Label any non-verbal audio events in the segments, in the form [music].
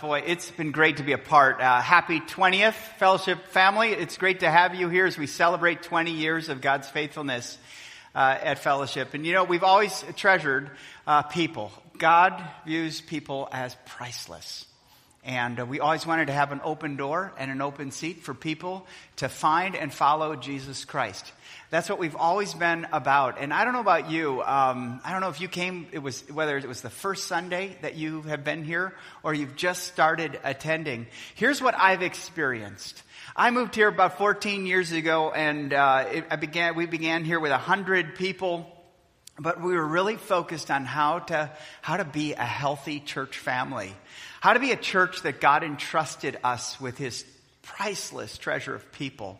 Boy, it's been great to be a part. Uh, happy 20th Fellowship family. It's great to have you here as we celebrate 20 years of God's faithfulness uh, at Fellowship. And you know, we've always treasured uh, people. God views people as priceless. And uh, we always wanted to have an open door and an open seat for people to find and follow Jesus Christ. That's what we've always been about. And I don't know about you. Um, I don't know if you came. It was whether it was the first Sunday that you have been here or you've just started attending. Here's what I've experienced. I moved here about 14 years ago, and uh, it, I began. We began here with hundred people, but we were really focused on how to how to be a healthy church family, how to be a church that God entrusted us with His priceless treasure of people.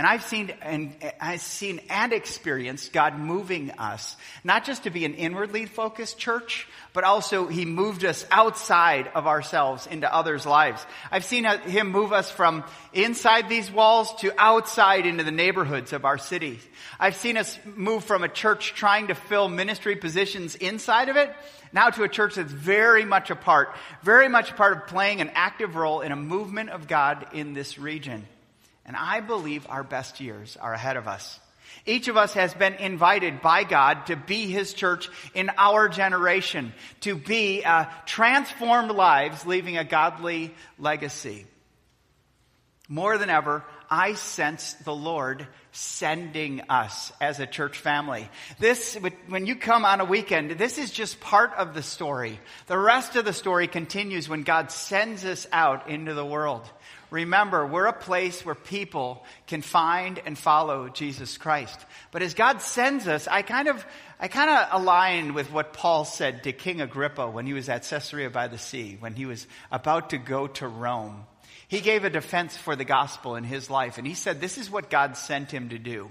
And I've seen and I've seen and experienced God moving us, not just to be an inwardly focused church, but also He moved us outside of ourselves into others' lives. I've seen Him move us from inside these walls to outside into the neighborhoods of our city. I've seen us move from a church trying to fill ministry positions inside of it, now to a church that's very much a part, very much a part of playing an active role in a movement of God in this region. And I believe our best years are ahead of us. Each of us has been invited by God to be His church in our generation, to be uh, transformed lives, leaving a godly legacy. More than ever, I sense the Lord sending us as a church family. This, when you come on a weekend, this is just part of the story. The rest of the story continues when God sends us out into the world. Remember, we're a place where people can find and follow Jesus Christ. But as God sends us, I kind of, I kind of align with what Paul said to King Agrippa when he was at Caesarea by the sea, when he was about to go to Rome. He gave a defense for the gospel in his life, and he said this is what God sent him to do.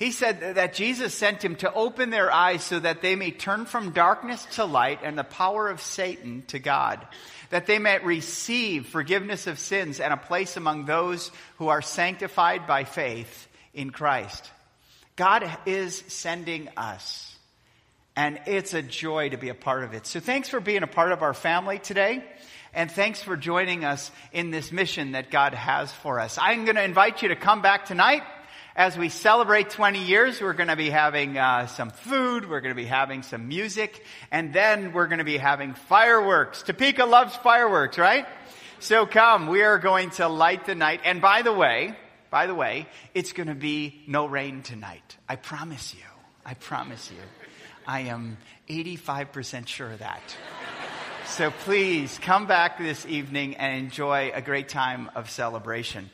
He said that Jesus sent him to open their eyes so that they may turn from darkness to light and the power of Satan to God that they might receive forgiveness of sins and a place among those who are sanctified by faith in Christ. God is sending us. And it's a joy to be a part of it. So thanks for being a part of our family today. And thanks for joining us in this mission that God has for us. I'm going to invite you to come back tonight as we celebrate 20 years, we're going to be having uh, some food, we're going to be having some music, and then we're going to be having fireworks. Topeka loves fireworks, right? So come, we are going to light the night. And by the way, by the way, it's going to be no rain tonight. I promise you. I promise you. I am 85% sure of that. So please come back this evening and enjoy a great time of celebration.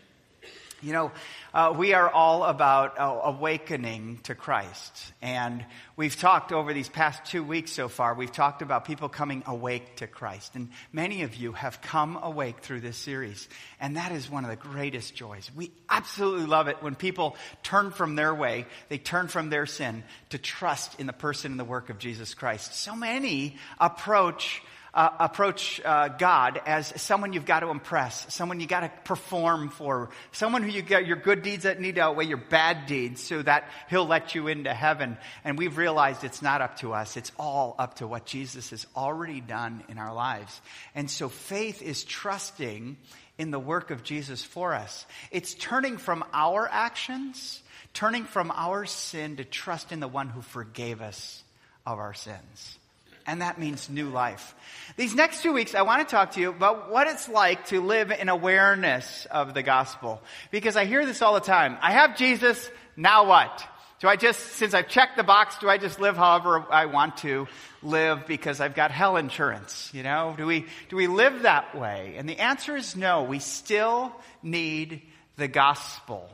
You know, uh, we are all about uh, awakening to Christ. And we've talked over these past two weeks so far, we've talked about people coming awake to Christ. And many of you have come awake through this series. And that is one of the greatest joys. We absolutely love it when people turn from their way, they turn from their sin to trust in the person and the work of Jesus Christ. So many approach uh, approach uh, God as someone you've got to impress, someone you got to perform for, someone who you got your good deeds that need to outweigh your bad deeds so that He'll let you into heaven. And we've realized it's not up to us. It's all up to what Jesus has already done in our lives. And so faith is trusting in the work of Jesus for us. It's turning from our actions, turning from our sin to trust in the one who forgave us of our sins and that means new life. These next two weeks, I want to talk to you about what it's like to live in awareness of the gospel. Because I hear this all the time. I have Jesus, now what? Do I just, since I've checked the box, do I just live however I want to live because I've got hell insurance? You know, do we, do we live that way? And the answer is no. We still need the gospel.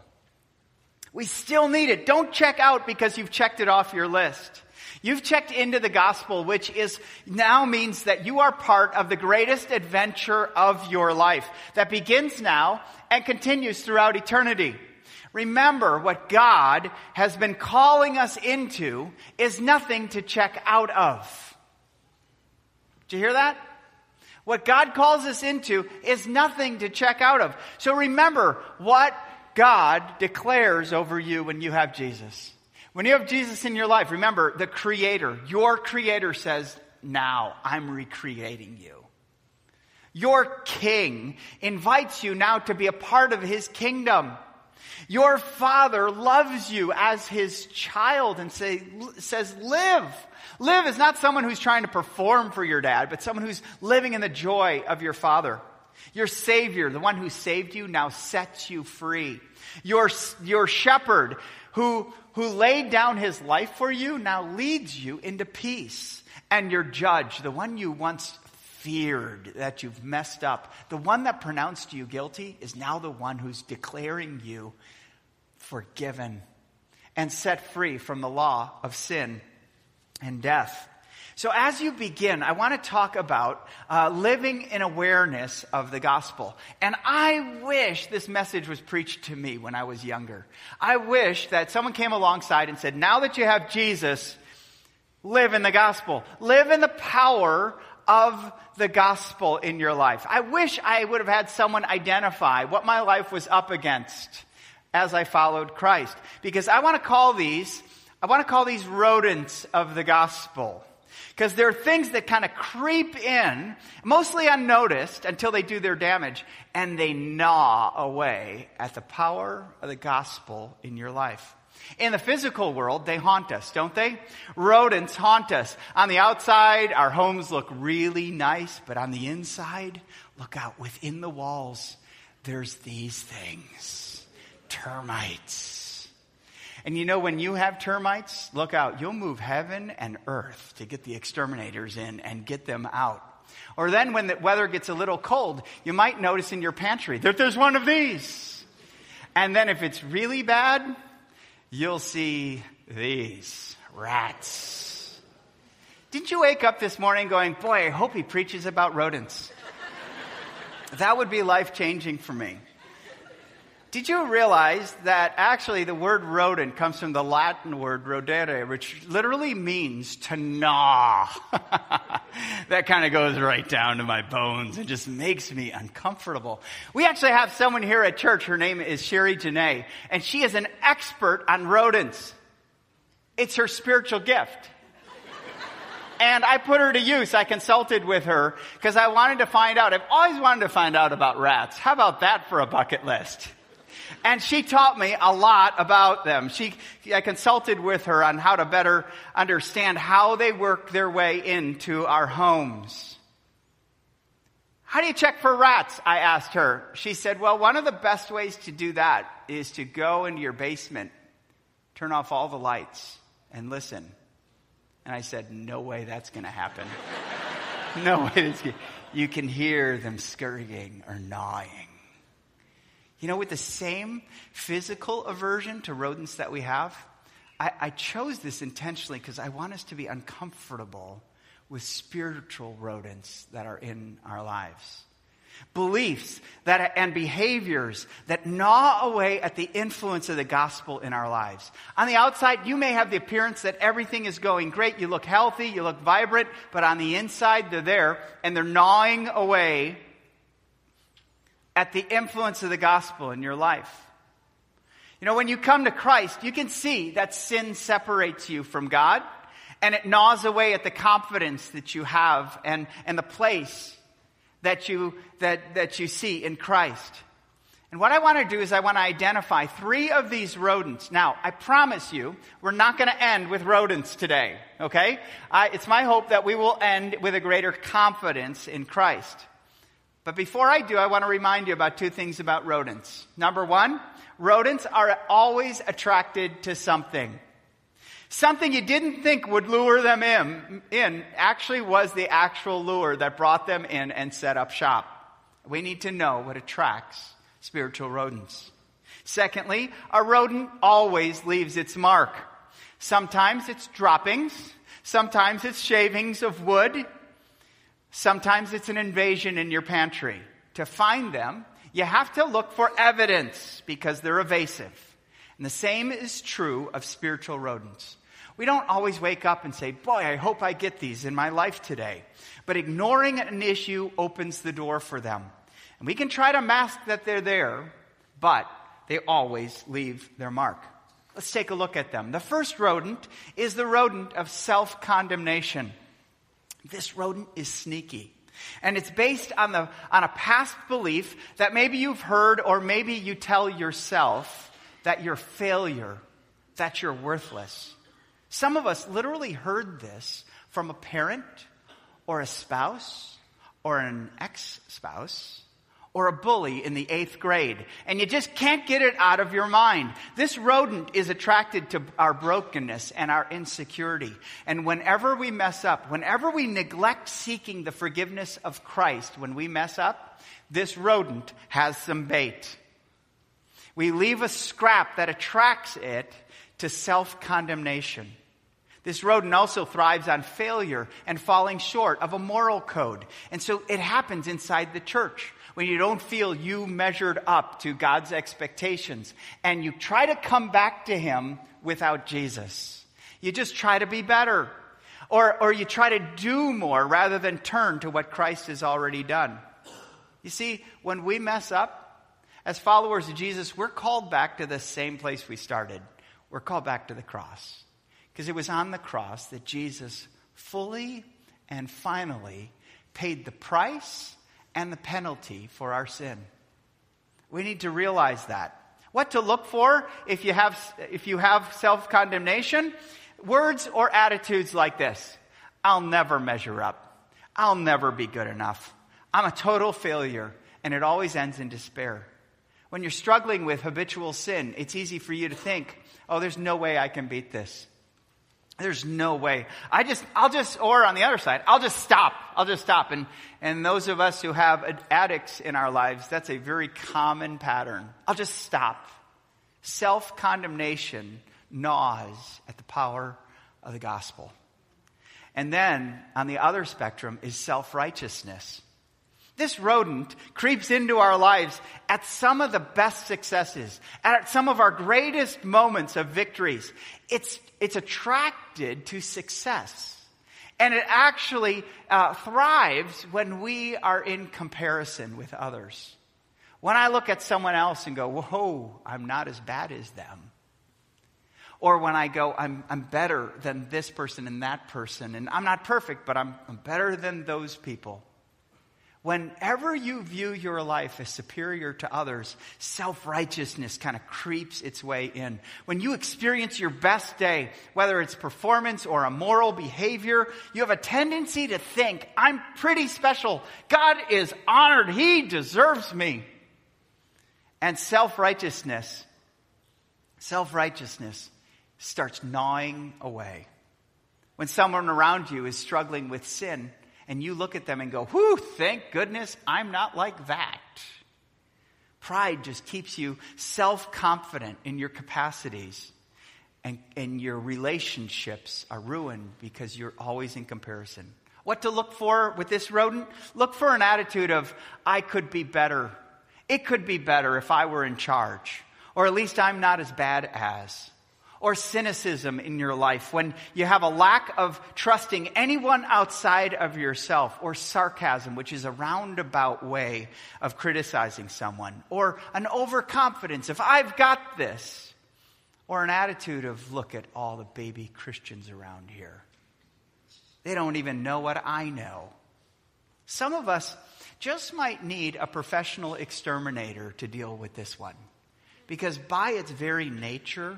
We still need it. Don't check out because you've checked it off your list. You've checked into the gospel, which is now means that you are part of the greatest adventure of your life that begins now and continues throughout eternity. Remember what God has been calling us into is nothing to check out of. Did you hear that? What God calls us into is nothing to check out of. So remember what God declares over you when you have Jesus. When you have Jesus in your life, remember the Creator, your Creator says, Now I'm recreating you. Your king invites you now to be a part of his kingdom. Your father loves you as his child and say, says, live. Live is not someone who's trying to perform for your dad, but someone who's living in the joy of your father. Your savior, the one who saved you, now sets you free. Your, your shepherd who, who laid down his life for you now leads you into peace. And your judge, the one you once feared that you've messed up, the one that pronounced you guilty is now the one who's declaring you forgiven and set free from the law of sin and death. So, as you begin, I want to talk about uh, living in awareness of the gospel. And I wish this message was preached to me when I was younger. I wish that someone came alongside and said, now that you have Jesus, live in the gospel. Live in the power of the gospel in your life. I wish I would have had someone identify what my life was up against as I followed Christ. Because I want to call these, I want to call these rodents of the gospel. Because there are things that kind of creep in, mostly unnoticed until they do their damage, and they gnaw away at the power of the gospel in your life. In the physical world, they haunt us, don't they? Rodents haunt us. On the outside, our homes look really nice, but on the inside, look out within the walls, there's these things. Termites and you know, when you have termites, look out. You'll move heaven and earth to get the exterminators in and get them out. Or then when the weather gets a little cold, you might notice in your pantry that there's one of these. And then if it's really bad, you'll see these rats. Didn't you wake up this morning going, boy, I hope he preaches about rodents? that would be life changing for me. Did you realize that actually the word rodent comes from the Latin word rodere, which literally means to gnaw? [laughs] that kind of goes right down to my bones and just makes me uncomfortable. We actually have someone here at church. Her name is Sherry Janae, and she is an expert on rodents. It's her spiritual gift. And I put her to use. I consulted with her because I wanted to find out. I've always wanted to find out about rats. How about that for a bucket list? And she taught me a lot about them. She, I consulted with her on how to better understand how they work their way into our homes. How do you check for rats? I asked her. She said, well, one of the best ways to do that is to go into your basement, turn off all the lights, and listen. And I said, no way that's going to happen. [laughs] no way. You can hear them scurrying or gnawing. You know, with the same physical aversion to rodents that we have, I, I chose this intentionally because I want us to be uncomfortable with spiritual rodents that are in our lives. Beliefs that, and behaviors that gnaw away at the influence of the gospel in our lives. On the outside, you may have the appearance that everything is going great. You look healthy, you look vibrant, but on the inside, they're there and they're gnawing away at the influence of the gospel in your life. You know, when you come to Christ, you can see that sin separates you from God and it gnaws away at the confidence that you have and, and the place that you, that, that you see in Christ. And what I want to do is I want to identify three of these rodents. Now, I promise you, we're not going to end with rodents today, okay? I, it's my hope that we will end with a greater confidence in Christ. But before I do, I want to remind you about two things about rodents. Number one, rodents are always attracted to something. Something you didn't think would lure them in, in actually was the actual lure that brought them in and set up shop. We need to know what attracts spiritual rodents. Secondly, a rodent always leaves its mark. Sometimes it's droppings. Sometimes it's shavings of wood. Sometimes it's an invasion in your pantry. To find them, you have to look for evidence because they're evasive. And the same is true of spiritual rodents. We don't always wake up and say, boy, I hope I get these in my life today. But ignoring an issue opens the door for them. And we can try to mask that they're there, but they always leave their mark. Let's take a look at them. The first rodent is the rodent of self condemnation. This rodent is sneaky. And it's based on, the, on a past belief that maybe you've heard or maybe you tell yourself that you're failure, that you're worthless. Some of us literally heard this from a parent or a spouse or an ex spouse or a bully in the eighth grade, and you just can't get it out of your mind. This rodent is attracted to our brokenness and our insecurity. And whenever we mess up, whenever we neglect seeking the forgiveness of Christ, when we mess up, this rodent has some bait. We leave a scrap that attracts it to self condemnation. This rodent also thrives on failure and falling short of a moral code. And so it happens inside the church when you don't feel you measured up to God's expectations and you try to come back to Him without Jesus. You just try to be better. Or, or you try to do more rather than turn to what Christ has already done. You see, when we mess up, as followers of Jesus, we're called back to the same place we started. We're called back to the cross. Because it was on the cross that Jesus fully and finally paid the price and the penalty for our sin. We need to realize that. What to look for if you have, if you have self condemnation? Words or attitudes like this I'll never measure up. I'll never be good enough. I'm a total failure. And it always ends in despair. When you're struggling with habitual sin, it's easy for you to think, oh, there's no way I can beat this. There's no way. I just, I'll just, or on the other side, I'll just stop. I'll just stop. And, and those of us who have addicts in our lives, that's a very common pattern. I'll just stop. Self condemnation gnaws at the power of the gospel. And then on the other spectrum is self righteousness. This rodent creeps into our lives at some of the best successes, at some of our greatest moments of victories. It's, it's attracted to success. And it actually uh, thrives when we are in comparison with others. When I look at someone else and go, whoa, I'm not as bad as them. Or when I go, I'm, I'm better than this person and that person. And I'm not perfect, but I'm, I'm better than those people. Whenever you view your life as superior to others, self righteousness kind of creeps its way in. When you experience your best day, whether it's performance or a moral behavior, you have a tendency to think, I'm pretty special. God is honored. He deserves me. And self righteousness, self righteousness starts gnawing away. When someone around you is struggling with sin, and you look at them and go, whew, thank goodness I'm not like that. Pride just keeps you self confident in your capacities, and, and your relationships are ruined because you're always in comparison. What to look for with this rodent? Look for an attitude of, I could be better. It could be better if I were in charge, or at least I'm not as bad as or cynicism in your life, when you have a lack of trusting anyone outside of yourself, or sarcasm, which is a roundabout way of criticizing someone, or an overconfidence, if I've got this, or an attitude of, look at all the baby Christians around here. They don't even know what I know. Some of us just might need a professional exterminator to deal with this one. Because by its very nature,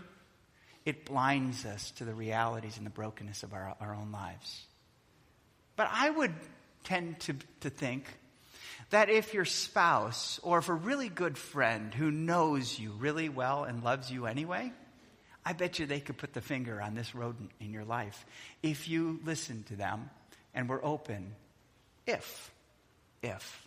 it blinds us to the realities and the brokenness of our, our own lives. But I would tend to, to think that if your spouse or if a really good friend who knows you really well and loves you anyway, I bet you they could put the finger on this rodent in your life if you listen to them and were open. If, if.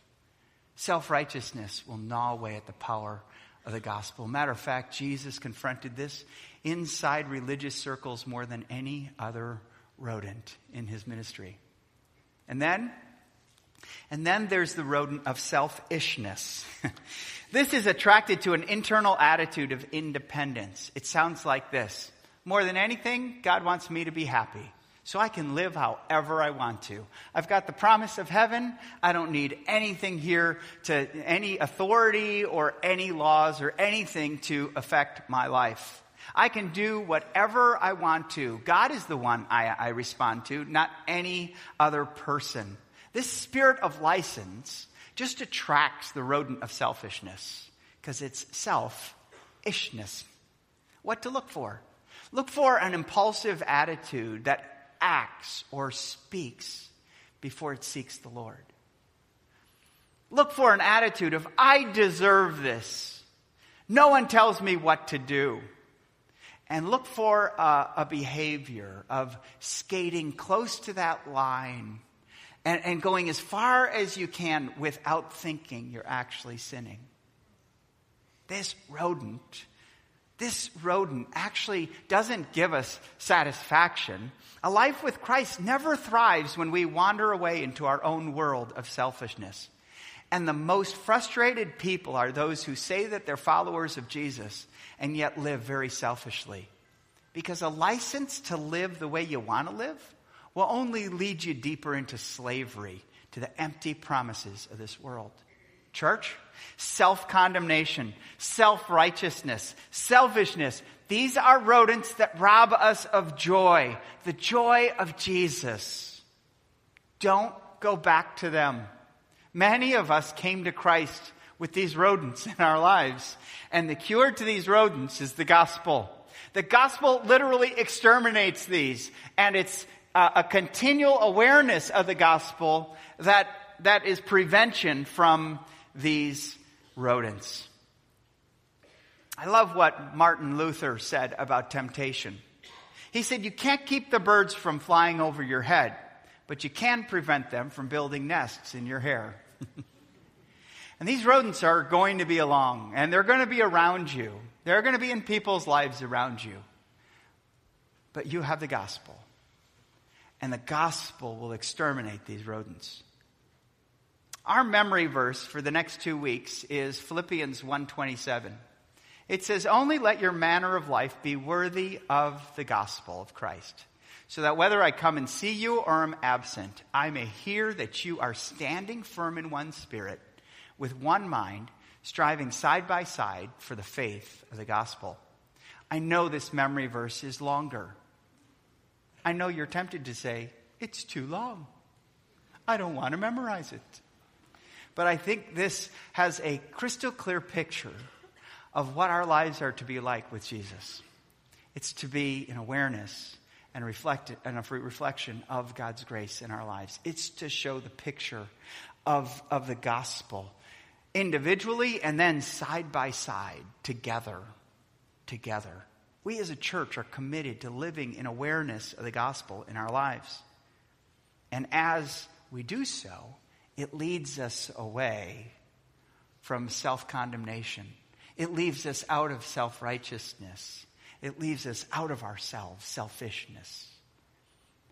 Self righteousness will gnaw away at the power of the gospel. Matter of fact, Jesus confronted this inside religious circles more than any other rodent in his ministry. And then, and then there's the rodent of selfishness. [laughs] this is attracted to an internal attitude of independence. It sounds like this. More than anything, God wants me to be happy so I can live however I want to. I've got the promise of heaven. I don't need anything here to any authority or any laws or anything to affect my life. I can do whatever I want to. God is the one I, I respond to, not any other person. This spirit of license just attracts the rodent of selfishness because it's selfishness. What to look for? Look for an impulsive attitude that acts or speaks before it seeks the Lord. Look for an attitude of, I deserve this. No one tells me what to do. And look for a, a behavior of skating close to that line and, and going as far as you can without thinking you're actually sinning. This rodent, this rodent actually doesn't give us satisfaction. A life with Christ never thrives when we wander away into our own world of selfishness. And the most frustrated people are those who say that they're followers of Jesus and yet live very selfishly. Because a license to live the way you want to live will only lead you deeper into slavery to the empty promises of this world. Church, self condemnation, self righteousness, selfishness, these are rodents that rob us of joy, the joy of Jesus. Don't go back to them. Many of us came to Christ with these rodents in our lives, and the cure to these rodents is the gospel. The gospel literally exterminates these, and it's uh, a continual awareness of the gospel that, that is prevention from these rodents. I love what Martin Luther said about temptation. He said, You can't keep the birds from flying over your head, but you can prevent them from building nests in your hair. [laughs] and these rodents are going to be along, and they're going to be around you. They're going to be in people's lives around you. But you have the gospel and the gospel will exterminate these rodents. Our memory verse for the next 2 weeks is Philippians 1:27. It says, "Only let your manner of life be worthy of the gospel of Christ, so that whether I come and see you or am absent, I may hear that you are standing firm in one spirit, with one mind, striving side by side for the faith of the gospel." I know this memory verse is longer I know you're tempted to say, it's too long. I don't want to memorize it. But I think this has a crystal clear picture of what our lives are to be like with Jesus. It's to be an awareness and, reflect, and a reflection of God's grace in our lives. It's to show the picture of, of the gospel individually and then side by side, together. Together. We as a church are committed to living in awareness of the gospel in our lives. And as we do so, it leads us away from self condemnation. It leaves us out of self righteousness. It leaves us out of ourselves, selfishness.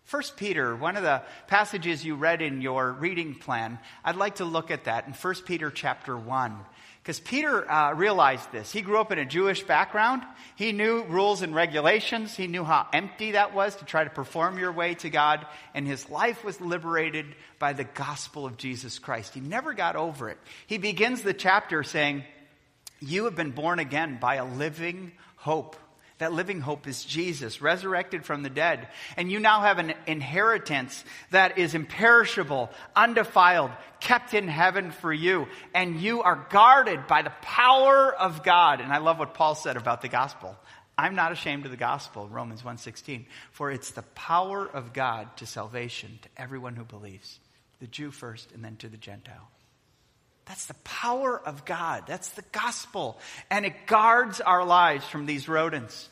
First Peter, one of the passages you read in your reading plan, I'd like to look at that in First Peter chapter 1. Because Peter uh, realized this. He grew up in a Jewish background. He knew rules and regulations. He knew how empty that was to try to perform your way to God. And his life was liberated by the gospel of Jesus Christ. He never got over it. He begins the chapter saying, You have been born again by a living hope. That living hope is Jesus, resurrected from the dead. And you now have an inheritance that is imperishable, undefiled, kept in heaven for you. And you are guarded by the power of God. And I love what Paul said about the gospel. I'm not ashamed of the gospel, Romans 1:16, for it's the power of God to salvation to everyone who believes, the Jew first and then to the Gentile. That's the power of God. That's the gospel. And it guards our lives from these rodents.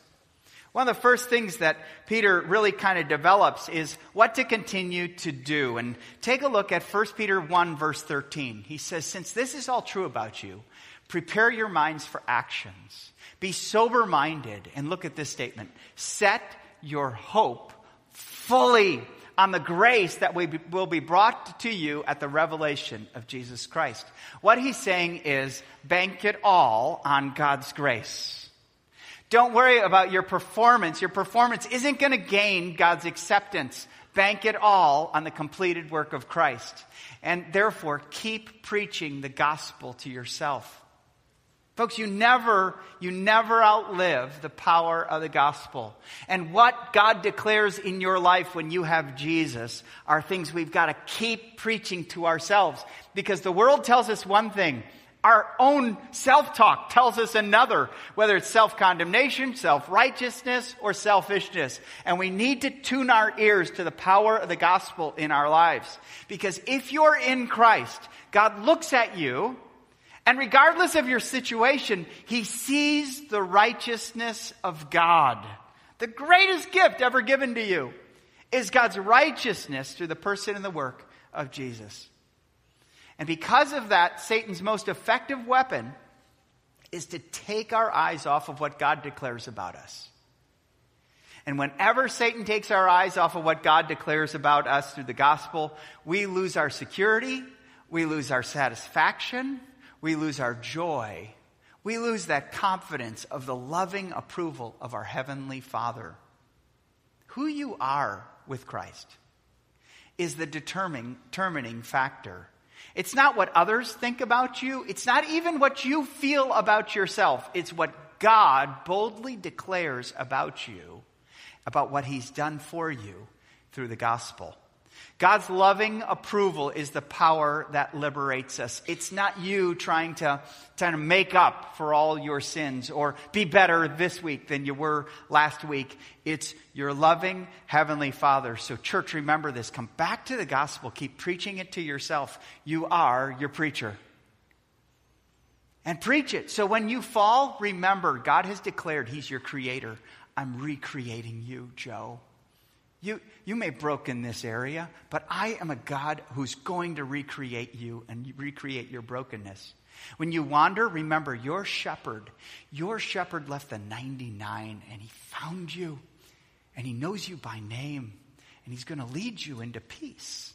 One of the first things that Peter really kind of develops is what to continue to do. And take a look at 1 Peter 1 verse 13. He says, since this is all true about you, prepare your minds for actions. Be sober minded. And look at this statement. Set your hope fully on the grace that we will be brought to you at the revelation of Jesus Christ. What he's saying is bank it all on God's grace. Don't worry about your performance. Your performance isn't going to gain God's acceptance. Bank it all on the completed work of Christ. And therefore, keep preaching the gospel to yourself. Folks, you never, you never outlive the power of the gospel. And what God declares in your life when you have Jesus are things we've got to keep preaching to ourselves. Because the world tells us one thing. Our own self-talk tells us another, whether it's self-condemnation, self-righteousness, or selfishness. And we need to tune our ears to the power of the gospel in our lives. Because if you're in Christ, God looks at you and regardless of your situation, he sees the righteousness of God. The greatest gift ever given to you is God's righteousness through the person and the work of Jesus. And because of that, Satan's most effective weapon is to take our eyes off of what God declares about us. And whenever Satan takes our eyes off of what God declares about us through the gospel, we lose our security, we lose our satisfaction, we lose our joy. We lose that confidence of the loving approval of our Heavenly Father. Who you are with Christ is the determining, determining factor. It's not what others think about you. It's not even what you feel about yourself. It's what God boldly declares about you, about what He's done for you through the gospel. God's loving approval is the power that liberates us. It's not you trying to, trying to make up for all your sins or be better this week than you were last week. It's your loving Heavenly Father. So, church, remember this. Come back to the gospel. Keep preaching it to yourself. You are your preacher. And preach it. So when you fall, remember, God has declared He's your creator. I'm recreating you, Joe. You, you may broke in this area, but I am a God who's going to recreate you and recreate your brokenness. When you wander, remember your shepherd. Your shepherd left the 99 and he found you and he knows you by name and he's going to lead you into peace.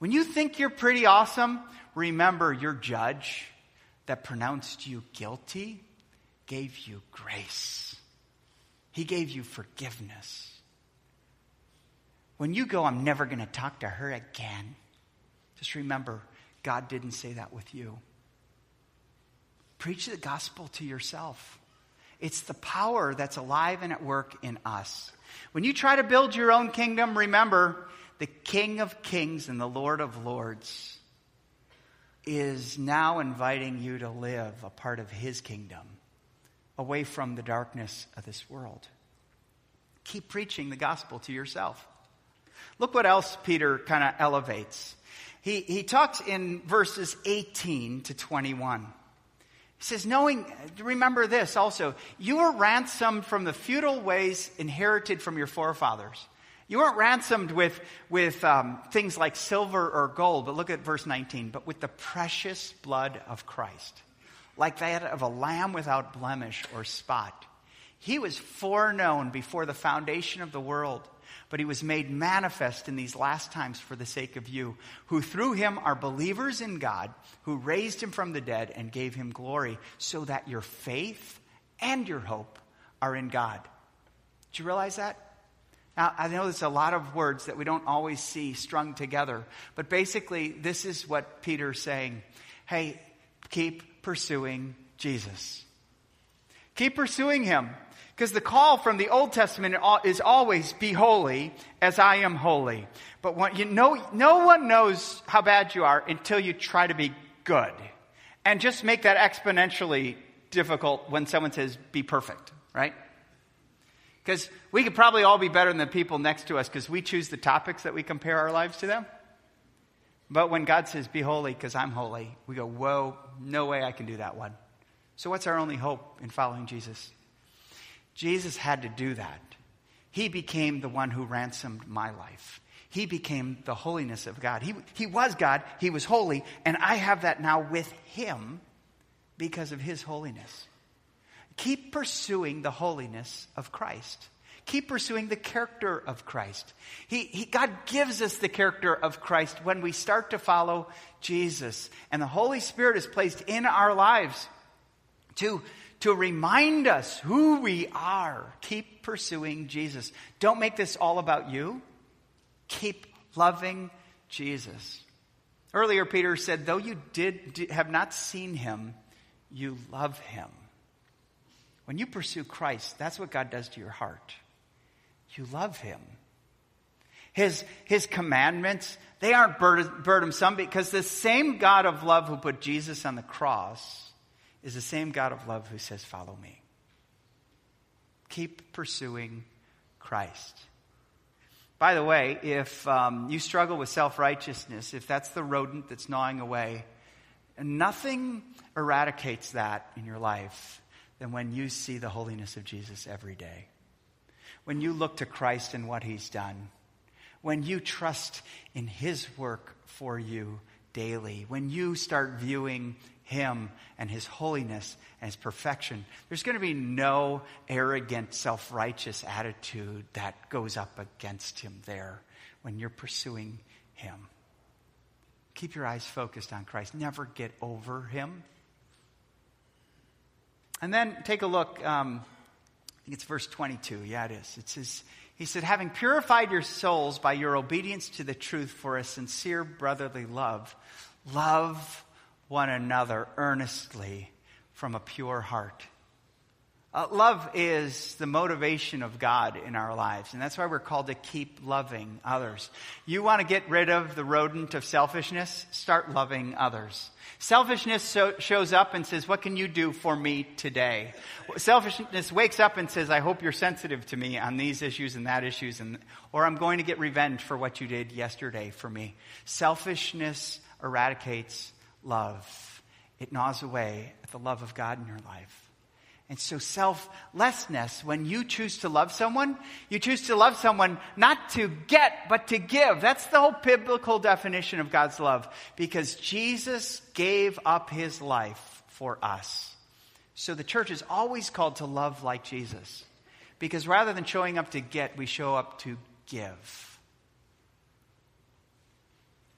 When you think you're pretty awesome, remember your judge that pronounced you guilty gave you grace. He gave you forgiveness. When you go, I'm never going to talk to her again, just remember, God didn't say that with you. Preach the gospel to yourself. It's the power that's alive and at work in us. When you try to build your own kingdom, remember the King of Kings and the Lord of Lords is now inviting you to live a part of his kingdom away from the darkness of this world. Keep preaching the gospel to yourself. Look what else Peter kind of elevates. He, he talks in verses 18 to 21. He says, knowing, remember this also, you were ransomed from the futile ways inherited from your forefathers. You weren't ransomed with, with um, things like silver or gold, but look at verse 19, but with the precious blood of Christ, like that of a lamb without blemish or spot. He was foreknown before the foundation of the world but he was made manifest in these last times for the sake of you, who through him are believers in God, who raised him from the dead and gave him glory, so that your faith and your hope are in God. Do you realize that? Now, I know there's a lot of words that we don't always see strung together, but basically, this is what Peter's saying. Hey, keep pursuing Jesus. Keep pursuing him. Because the call from the Old Testament is always be holy as I am holy. But you know, no one knows how bad you are until you try to be good. And just make that exponentially difficult when someone says be perfect, right? Because we could probably all be better than the people next to us because we choose the topics that we compare our lives to them. But when God says, be holy because I'm holy, we go, whoa, no way I can do that one. So what's our only hope in following Jesus? Jesus had to do that. He became the one who ransomed my life. He became the holiness of God. He, he was God, He was holy, and I have that now with Him because of His holiness. Keep pursuing the holiness of Christ. Keep pursuing the character of Christ. He, he, God gives us the character of Christ when we start to follow Jesus. And the Holy Spirit is placed in our lives to to remind us who we are. Keep pursuing Jesus. Don't make this all about you. Keep loving Jesus. Earlier, Peter said, though you did have not seen him, you love him. When you pursue Christ, that's what God does to your heart. You love him. His, his commandments, they aren't burdensome because the same God of love who put Jesus on the cross is the same God of love who says, Follow me. Keep pursuing Christ. By the way, if um, you struggle with self righteousness, if that's the rodent that's gnawing away, nothing eradicates that in your life than when you see the holiness of Jesus every day. When you look to Christ and what he's done when you trust in His work for you daily, when you start viewing Him and His holiness and His perfection, there's going to be no arrogant, self righteous attitude that goes up against Him there when you're pursuing Him. Keep your eyes focused on Christ. Never get over Him. And then take a look. Um, I think it's verse 22. Yeah, it is. It says, he said, having purified your souls by your obedience to the truth for a sincere brotherly love, love one another earnestly from a pure heart. Uh, love is the motivation of God in our lives, and that's why we're called to keep loving others. You want to get rid of the rodent of selfishness? Start loving others. Selfishness so, shows up and says, What can you do for me today? Selfishness wakes up and says, I hope you're sensitive to me on these issues and that issues, and, or I'm going to get revenge for what you did yesterday for me. Selfishness eradicates love, it gnaws away at the love of God in your life. And so selflessness, when you choose to love someone, you choose to love someone not to get, but to give. That's the whole biblical definition of God's love. Because Jesus gave up his life for us. So the church is always called to love like Jesus. Because rather than showing up to get, we show up to give.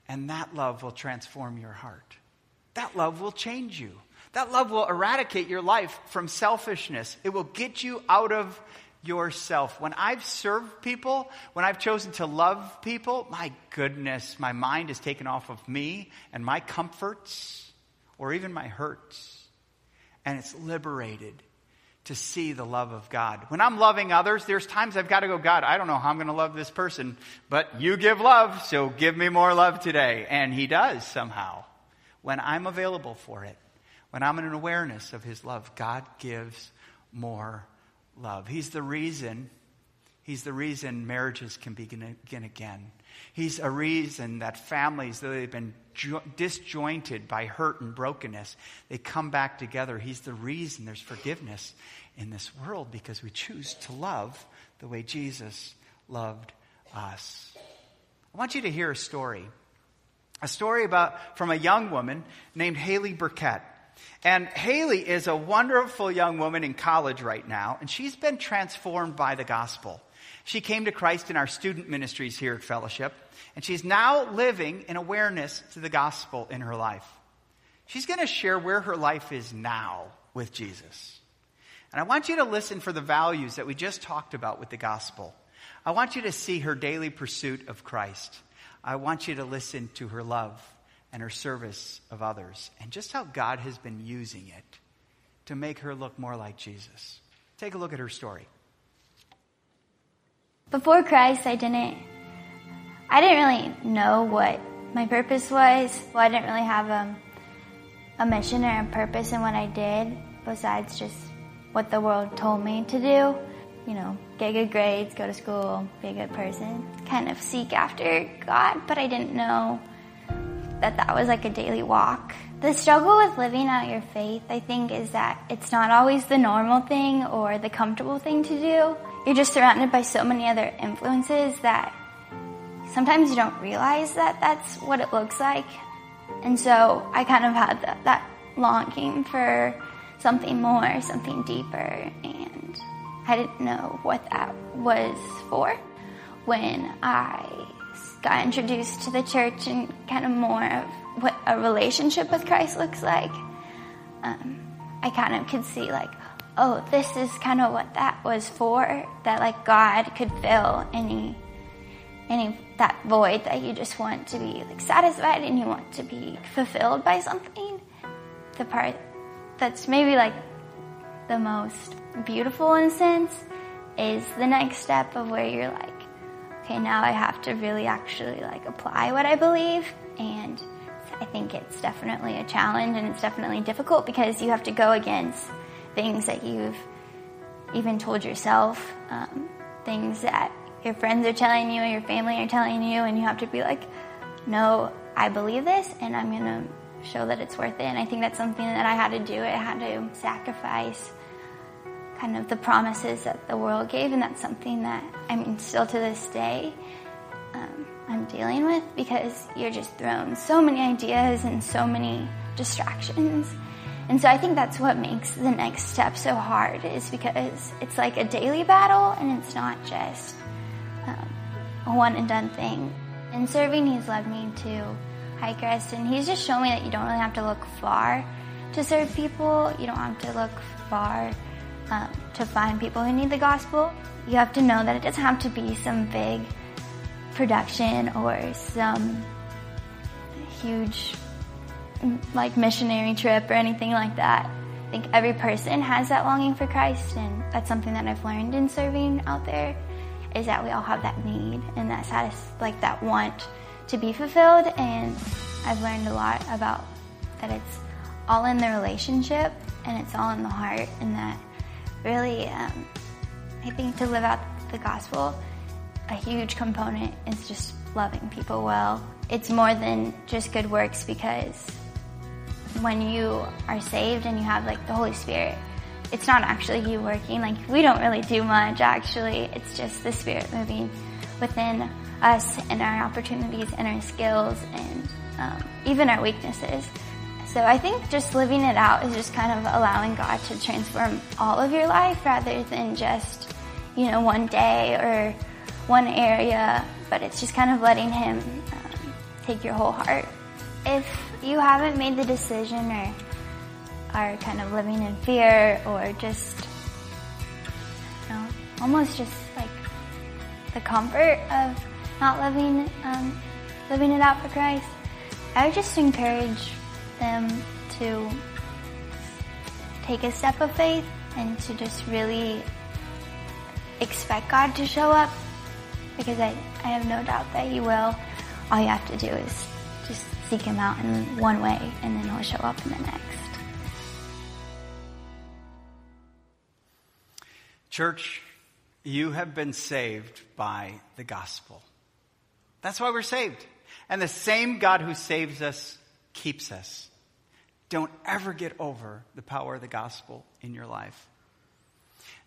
And that love will transform your heart. That love will change you. That love will eradicate your life from selfishness. It will get you out of yourself. When I've served people, when I've chosen to love people, my goodness, my mind is taken off of me and my comforts or even my hurts. And it's liberated to see the love of God. When I'm loving others, there's times I've got to go, God, I don't know how I'm going to love this person, but you give love, so give me more love today. And He does somehow when I'm available for it. When I'm in an awareness of His love, God gives more love. He's the reason, He's the reason marriages can begin again. He's a reason that families, though they've been jo- disjointed by hurt and brokenness, they come back together. He's the reason there's forgiveness in this world because we choose to love the way Jesus loved us. I want you to hear a story. A story about from a young woman named Haley Burkett. And Haley is a wonderful young woman in college right now, and she's been transformed by the gospel. She came to Christ in our student ministries here at Fellowship, and she's now living in awareness to the gospel in her life. She's going to share where her life is now with Jesus. And I want you to listen for the values that we just talked about with the gospel. I want you to see her daily pursuit of Christ. I want you to listen to her love and her service of others, and just how God has been using it to make her look more like Jesus. Take a look at her story. Before Christ, I didn't I didn't really know what my purpose was. Well, I didn't really have a, a mission or a purpose in what I did besides just what the world told me to do. You know, get good grades, go to school, be a good person, kind of seek after God, but I didn't know that that was like a daily walk. The struggle with living out your faith, I think, is that it's not always the normal thing or the comfortable thing to do. You're just surrounded by so many other influences that sometimes you don't realize that that's what it looks like. And so I kind of had that, that longing for something more, something deeper, and I didn't know what that was for when I got introduced to the church and kind of more of what a relationship with Christ looks like, um, I kind of could see like, oh, this is kind of what that was for. That like God could fill any any that void that you just want to be like satisfied and you want to be fulfilled by something. The part that's maybe like the most beautiful in a sense is the next step of where you're like, okay, now I have to really actually like apply what I believe. And I think it's definitely a challenge and it's definitely difficult because you have to go against things that you've even told yourself, um, things that your friends are telling you, your family are telling you, and you have to be like, no, I believe this and I'm going to show that it's worth it. And I think that's something that I had to do. I had to sacrifice kind of the promises that the world gave, and that's something that I mean, still to this day, um, I'm dealing with because you're just thrown so many ideas and so many distractions. And so I think that's what makes the next step so hard is because it's like a daily battle and it's not just um, a one and done thing. In serving, he's led me to Hikers and he's just shown me that you don't really have to look far to serve people. You don't have to look far um, to find people who need the gospel. You have to know that it doesn't have to be some big production or some huge like missionary trip or anything like that. I think every person has that longing for Christ and that's something that I've learned in serving out there is that we all have that need and that satis- like that want to be fulfilled and I've learned a lot about that it's all in the relationship and it's all in the heart and that really, um, I think to live out the gospel, a huge component is just loving people well. It's more than just good works because when you are saved and you have like the Holy Spirit, it's not actually you working. Like we don't really do much actually. It's just the Spirit moving within us and our opportunities and our skills and um, even our weaknesses. So I think just living it out is just kind of allowing God to transform all of your life rather than just, you know, one day or one area, but it's just kind of letting Him um, take your whole heart. If you haven't made the decision or are kind of living in fear or just, you know, almost just like the comfort of not living, um, living it out for Christ, I would just encourage them to take a step of faith and to just really expect God to show up because I, I have no doubt that He will. All you have to do is just seek Him out in one way and then He'll show up in the next. Church, you have been saved by the gospel. That's why we're saved. And the same God who saves us keeps us. Don't ever get over the power of the gospel in your life.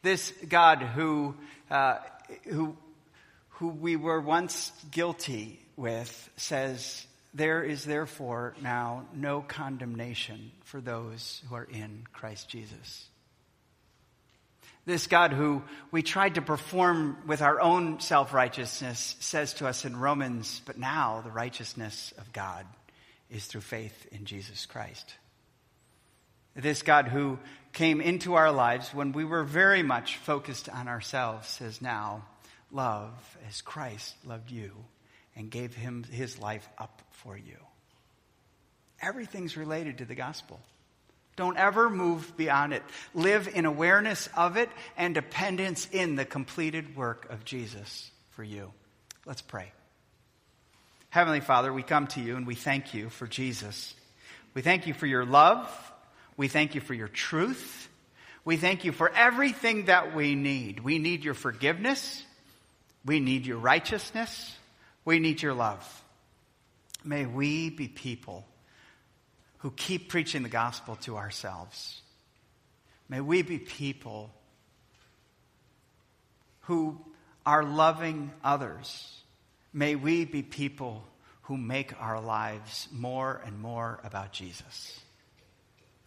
This God who, uh, who, who we were once guilty with says, There is therefore now no condemnation for those who are in Christ Jesus. This God who we tried to perform with our own self righteousness says to us in Romans, But now the righteousness of God is through faith in Jesus Christ. This God who came into our lives when we were very much focused on ourselves says now, love as Christ loved you and gave him his life up for you. Everything's related to the gospel. Don't ever move beyond it. Live in awareness of it and dependence in the completed work of Jesus for you. Let's pray. Heavenly Father, we come to you and we thank you for Jesus. We thank you for your love we thank you for your truth. We thank you for everything that we need. We need your forgiveness. We need your righteousness. We need your love. May we be people who keep preaching the gospel to ourselves. May we be people who are loving others. May we be people who make our lives more and more about Jesus.